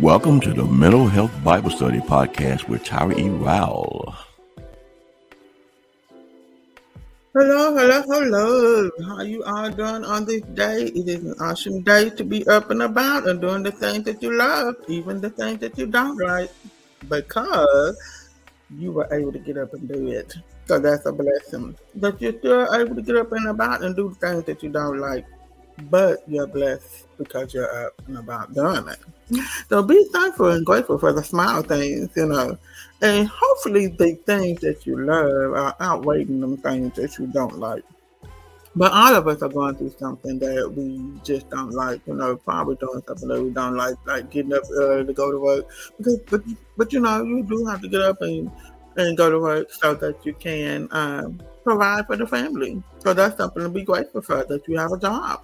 Welcome to the Mental Health Bible Study Podcast with Tyree. Rowell. Hello, hello, hello. How you all doing on this day? It is an awesome day to be up and about and doing the things that you love, even the things that you don't like, because you were able to get up and do it. So that's a blessing. But you're still able to get up and about and do the things that you don't like, but you're blessed because you're up and about doing it. So be thankful and grateful for the small things, you know. And hopefully the things that you love are outweighing them things that you don't like. But all of us are going through something that we just don't like, you know, probably doing something that we don't like, like getting up early to go to work. Because but but you know, you do have to get up and and go to work so that you can um, provide for the family. So that's something to be grateful for that you have a job.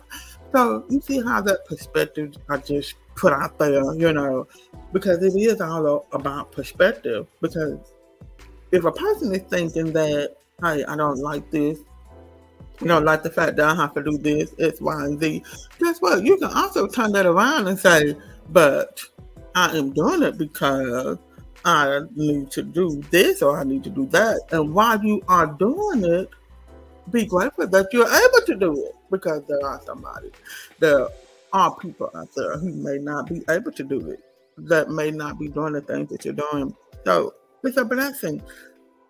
So you see how that perspective I just put out there, you know, because it is all about perspective. Because if a person is thinking that, hey, I don't like this, you know, like the fact that I have to do this, X, Y, and Z, guess what? You can also turn that around and say, but I am doing it because I need to do this or I need to do that. And while you are doing it, be grateful that you're able to do it because there are somebody there are people out there who may not be able to do it, that may not be doing the things that you're doing. So it's a blessing.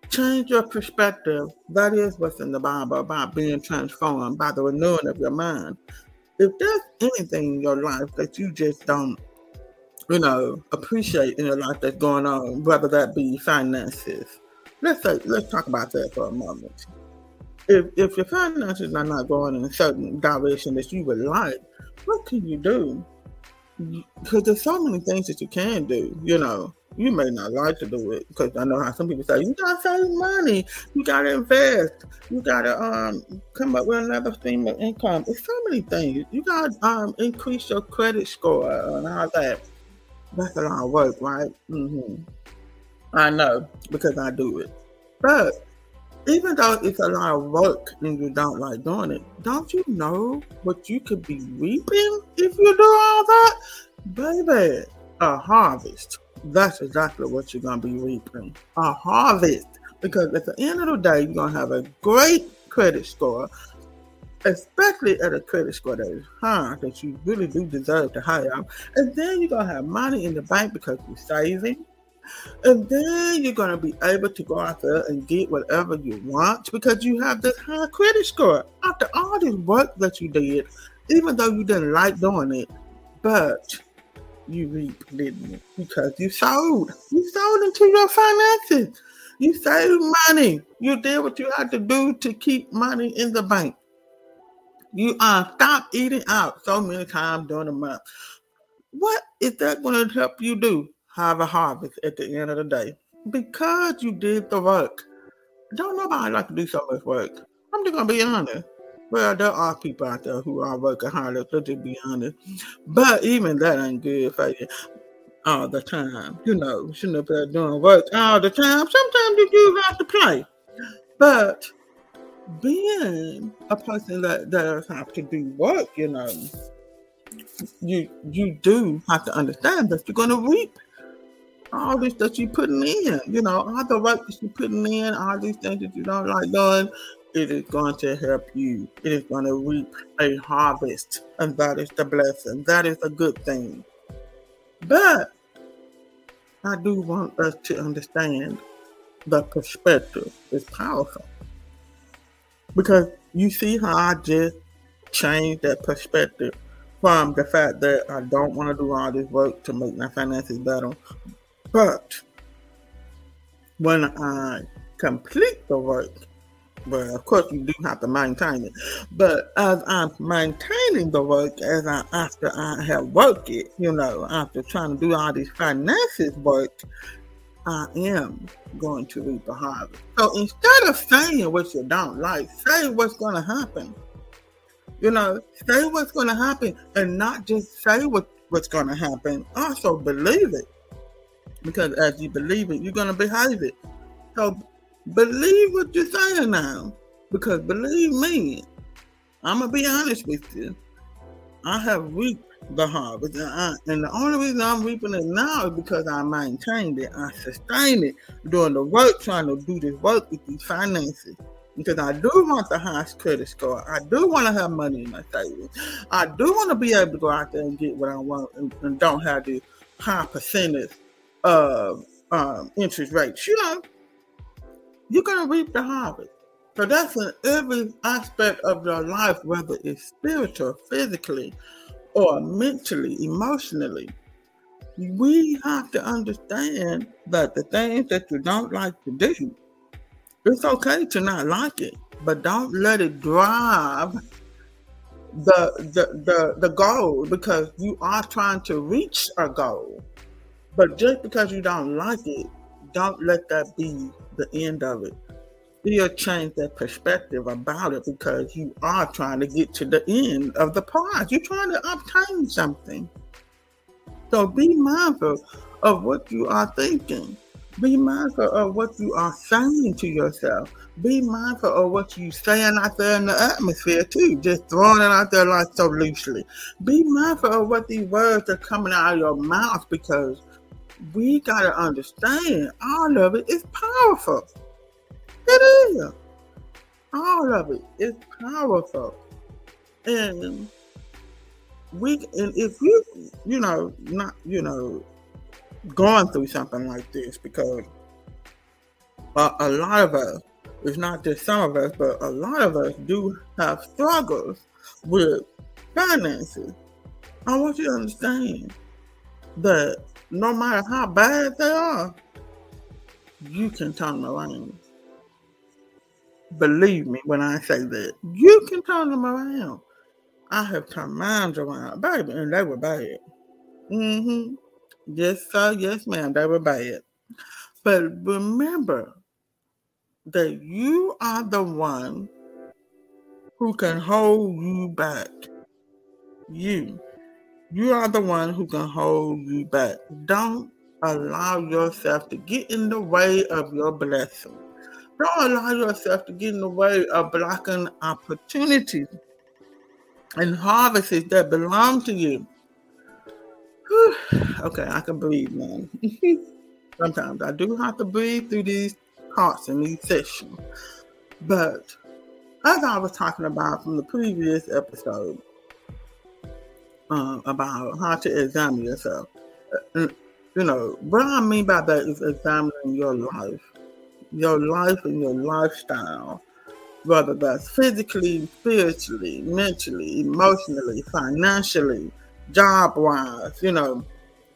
Change your perspective. That is what's in the Bible about being transformed by the renewing of your mind. If there's anything in your life that you just don't, you know, appreciate in your life that's going on, whether that be finances, let's say, let's talk about that for a moment. If if your finances are not going in a certain direction that you would like, what can you do? Because there's so many things that you can do. You know, you may not like to do it because I know how some people say you gotta save money, you gotta invest, you gotta um come up with another stream of income. It's so many things. You gotta um increase your credit score and all that. That's a lot of work, right? Mm-hmm. I know because I do it, but even though it's a lot of work and you don't like doing it, don't you know what you could be reaping if you do all that? Baby, a harvest. That's exactly what you're going to be reaping. A harvest. Because at the end of the day, you're going to have a great credit score, especially at a credit score that is high, that you really do deserve to have. And then you're going to have money in the bank because you're saving and then you're going to be able to go out there and get whatever you want because you have this high credit score. After all this work that you did, even though you didn't like doing it, but you reap, didn't you? Because you sold. You sold into your finances. You saved money. You did what you had to do to keep money in the bank. You uh, stop eating out so many times during the month. What is that going to help you do? have a harvest at the end of the day because you did the work. Don't nobody like to do so much work. I'm just gonna be honest. Well, there are people out there who are working hard. Let's just be honest. But even that ain't good for you all the time. You know, shouldn't be doing work all the time. Sometimes you do have to play. But being a person that does have to do work, you know, you you do have to understand that you're gonna reap all this that you're putting in, you know, all the work that you're putting in, all these things that you don't like doing, it is going to help you. It is going to reap a harvest, and that is the blessing. That is a good thing. But I do want us to understand the perspective is powerful. Because you see how I just changed that perspective from the fact that I don't want to do all this work to make my finances better, but when I complete the work, well, of course, you do have to maintain it. But as I'm maintaining the work, as I after I have worked it, you know, after trying to do all these finances work, I am going to reap the harvest. So instead of saying what you don't like, say what's going to happen. You know, say what's going to happen and not just say what, what's going to happen. Also believe it. Because as you believe it, you're going to behave it. So believe what you're saying now. Because believe me, I'm to be honest with you. I have reaped the harvest. And, I, and the only reason I'm reaping it now is because I maintained it. I sustained it doing the work, trying to do this work with these finances. Because I do want the highest credit score. I do want to have money in my savings. I do want to be able to go out there and get what I want and, and don't have the high percentage of um, interest rates. You know, you're to reap the harvest. So that's in every aspect of your life, whether it's spiritual, physically, or mentally, emotionally. We have to understand that the things that you don't like to do, it's okay to not like it, but don't let it drive the the the, the goal because you are trying to reach a goal. But just because you don't like it, don't let that be the end of it still change that perspective about it because you are trying to get to the end of the prize. You're trying to obtain something. So be mindful of what you are thinking. Be mindful of what you are saying to yourself. Be mindful of what you saying out there in the atmosphere too. Just throwing it out there like so loosely. Be mindful of what these words are coming out of your mouth because we gotta understand all of it is powerful. It is. All of it is powerful. And we and if you you know not you know going through something like this because a, a lot of us it's not just some of us but a lot of us do have struggles with finances i want you to understand that no matter how bad they are you can turn them around Believe me when I say that. You can turn them around. I have turned mine around, baby, and they were bad. Mm-hmm. Yes, sir. Yes, ma'am. They were bad. But remember that you are the one who can hold you back. You. You are the one who can hold you back. Don't allow yourself to get in the way of your blessing. Don't allow yourself to get in the way of blocking opportunities and harvests that belong to you. okay, I can breathe, man. Sometimes I do have to breathe through these parts and these sessions. But as I was talking about from the previous episode um, about how to examine yourself, uh, you know, what I mean by that is examining your life your life and your lifestyle, whether that's physically, spiritually, mentally, emotionally, financially, job wise, you know,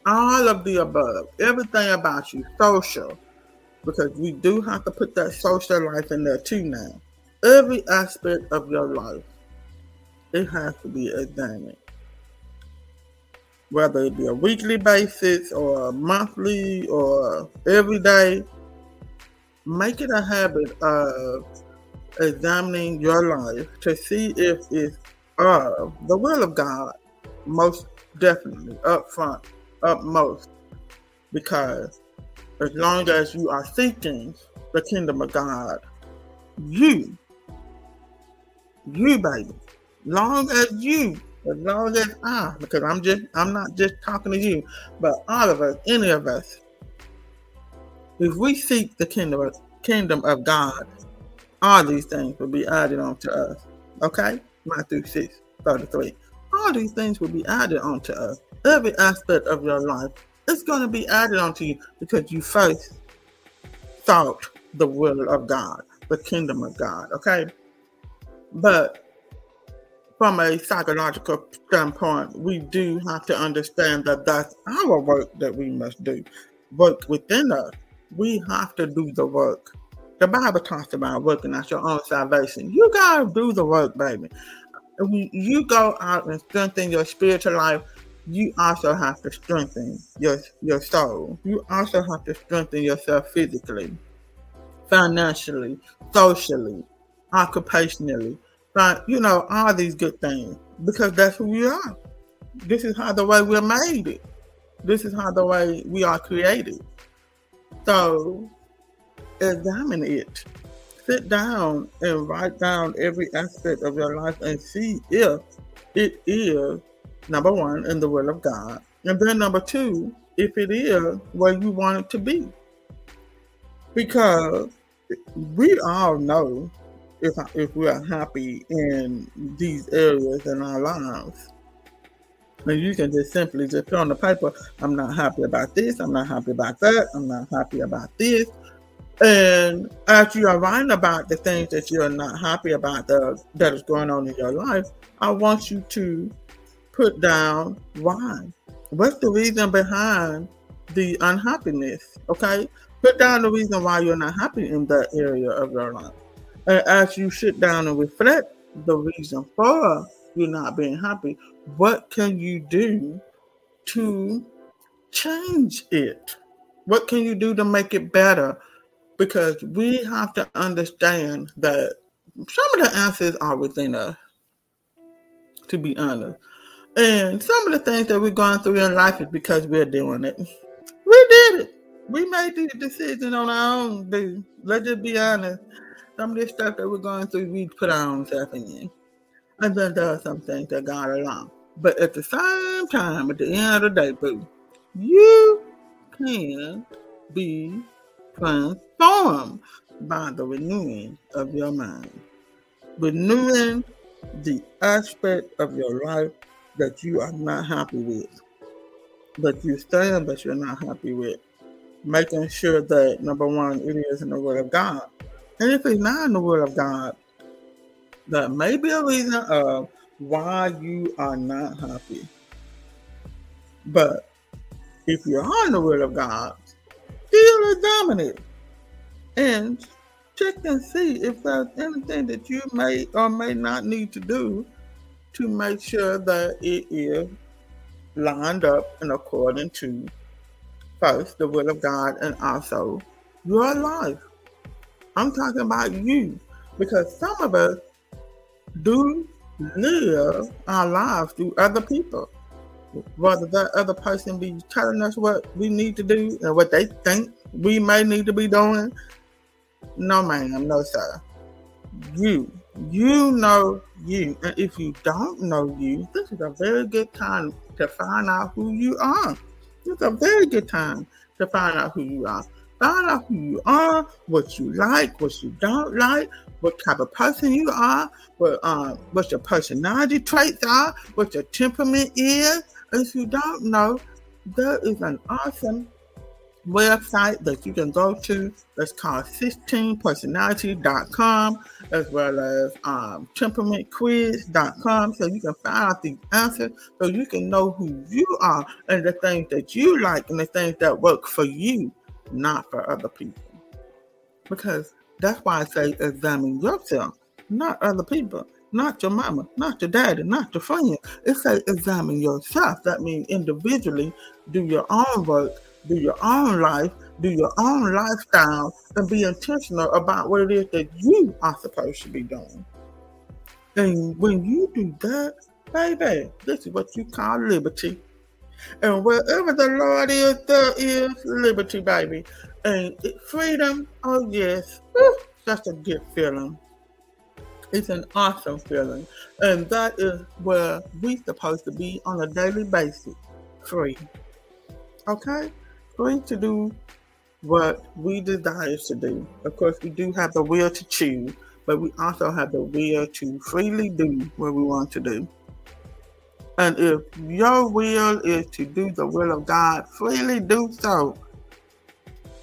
all of the above, everything about you, social, because we do have to put that social life in there too now. Every aspect of your life, it has to be examined. Whether it be a weekly basis or a monthly or every day, make it a habit of examining your life to see if it's uh, the will of God, most definitely, up front, upmost. Because as long as you are seeking the kingdom of God, you, you, baby, long as you, as long as I, because I'm just, I'm not just talking to you, but all of us, any of us, if we seek the kingdom of, kingdom of God, all these things will be added onto us. Okay? Matthew 6 33. All these things will be added onto us. Every aspect of your life is going to be added onto you because you first sought the will of God, the kingdom of God. Okay? But from a psychological standpoint, we do have to understand that that's our work that we must do. Work within us we have to do the work. The Bible talks about working out your own salvation. You gotta do the work, baby. You go out and strengthen your spiritual life, you also have to strengthen your your soul. You also have to strengthen yourself physically, financially, socially, occupationally, But you know, all these good things because that's who we are. This is how the way we're made. It. This is how the way we are created. So examine it. Sit down and write down every aspect of your life and see if it is number one in the will of God. And then number two, if it is where you want it to be. Because we all know if if we are happy in these areas in our lives. And you can just simply just put on the paper, I'm not happy about this, I'm not happy about that, I'm not happy about this. And as you are writing about the things that you're not happy about that, that is going on in your life, I want you to put down why. What's the reason behind the unhappiness? Okay? Put down the reason why you're not happy in that area of your life. And as you sit down and reflect the reason for you not being happy, what can you do to change it? What can you do to make it better? Because we have to understand that some of the answers are within us, to be honest. And some of the things that we're going through in life is because we're doing it. We did it. We made the decision on our own, dude. Let's just be honest. Some of this stuff that we're going through, we put our own self in. And then there are some things that God allow. But at the same time, at the end of the day, boo, you can be transformed by the renewing of your mind. Renewing the aspect of your life that you are not happy with, that you stand but you're not happy with. Making sure that number one, it is in the Word of God. And if it's not in the Word of God, that may be a reason of why you are not happy. But if you are in the Word of God, still examine it and check and see if there's anything that you may or may not need to do to make sure that it is lined up and according to first the will of God and also your life. I'm talking about you because some of us do live our lives through other people. Whether that other person be telling us what we need to do and what they think we may need to be doing. No, ma'am, no, sir. You you know you. And if you don't know you, this is a very good time to find out who you are. It's a very good time to find out who you are. Find out who you are, what you like, what you don't like, what type of person you are, what uh, what your personality traits are, what your temperament is. If you don't know, there is an awesome website that you can go to that's called 16personality.com as well as um, temperamentquiz.com so you can find out the answers so you can know who you are and the things that you like and the things that work for you not for other people because that's why i say examine yourself not other people not your mama, not your daddy, not your friend. It says examine yourself. That means individually do your own work do your own life, do your own lifestyle, and be intentional about what it is that you are supposed to be doing. And when you do that, baby, this is what you call liberty. And wherever the Lord is, there is liberty, baby. And freedom, oh yes, that's a good feeling. It's an awesome feeling. And that is where we're supposed to be on a daily basis. Free. Okay? free to do what we desire to do. Of course, we do have the will to choose, but we also have the will to freely do what we want to do. And if your will is to do the will of God, freely do so.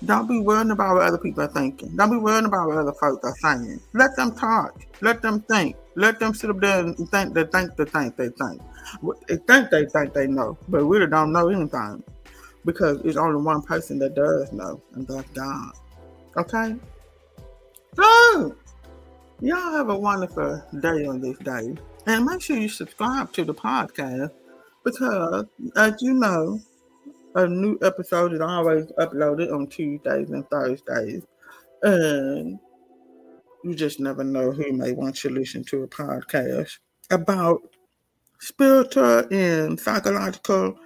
Don't be worrying about what other people are thinking. Don't be worrying about what other folks are saying. Let them talk. Let them think. Let them sit up there and think they think they think they think. They think they think they know, but really don't know anything because it's only one person that does know, and that's God. Okay? Y'all have a wonderful day on this day. And make sure you subscribe to the podcast because, as you know, a new episode is always uploaded on Tuesdays and Thursdays. And you just never know who may want to listen to a podcast about spiritual and psychological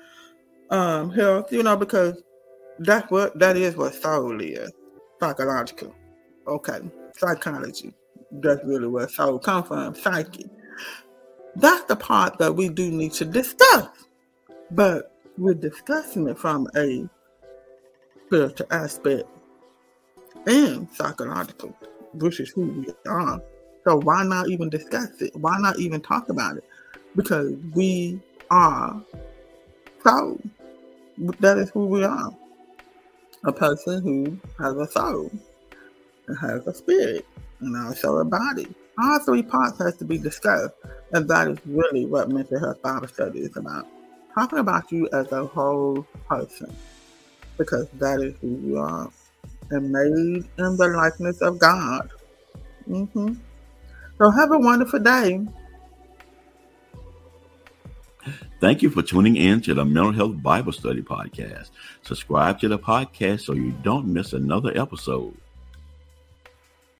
um, health, you know, because that's what that is what soul is psychological. Okay, psychology. That's really where soul comes from, psyche. That's the part that we do need to discuss. But we're discussing it from a spiritual aspect and psychological, which is who we are. So why not even discuss it? Why not even talk about it? Because we are soul. That is who we are. A person who has a soul and has a spirit and also a body. All three parts has to be discussed. And that is really what mental health Bible study is about. Talking about you as a whole person. Because that is who you are. And made in the likeness of God. Mm-hmm. So have a wonderful day. Thank you for tuning in to the Mental Health Bible Study Podcast. Subscribe to the podcast so you don't miss another episode.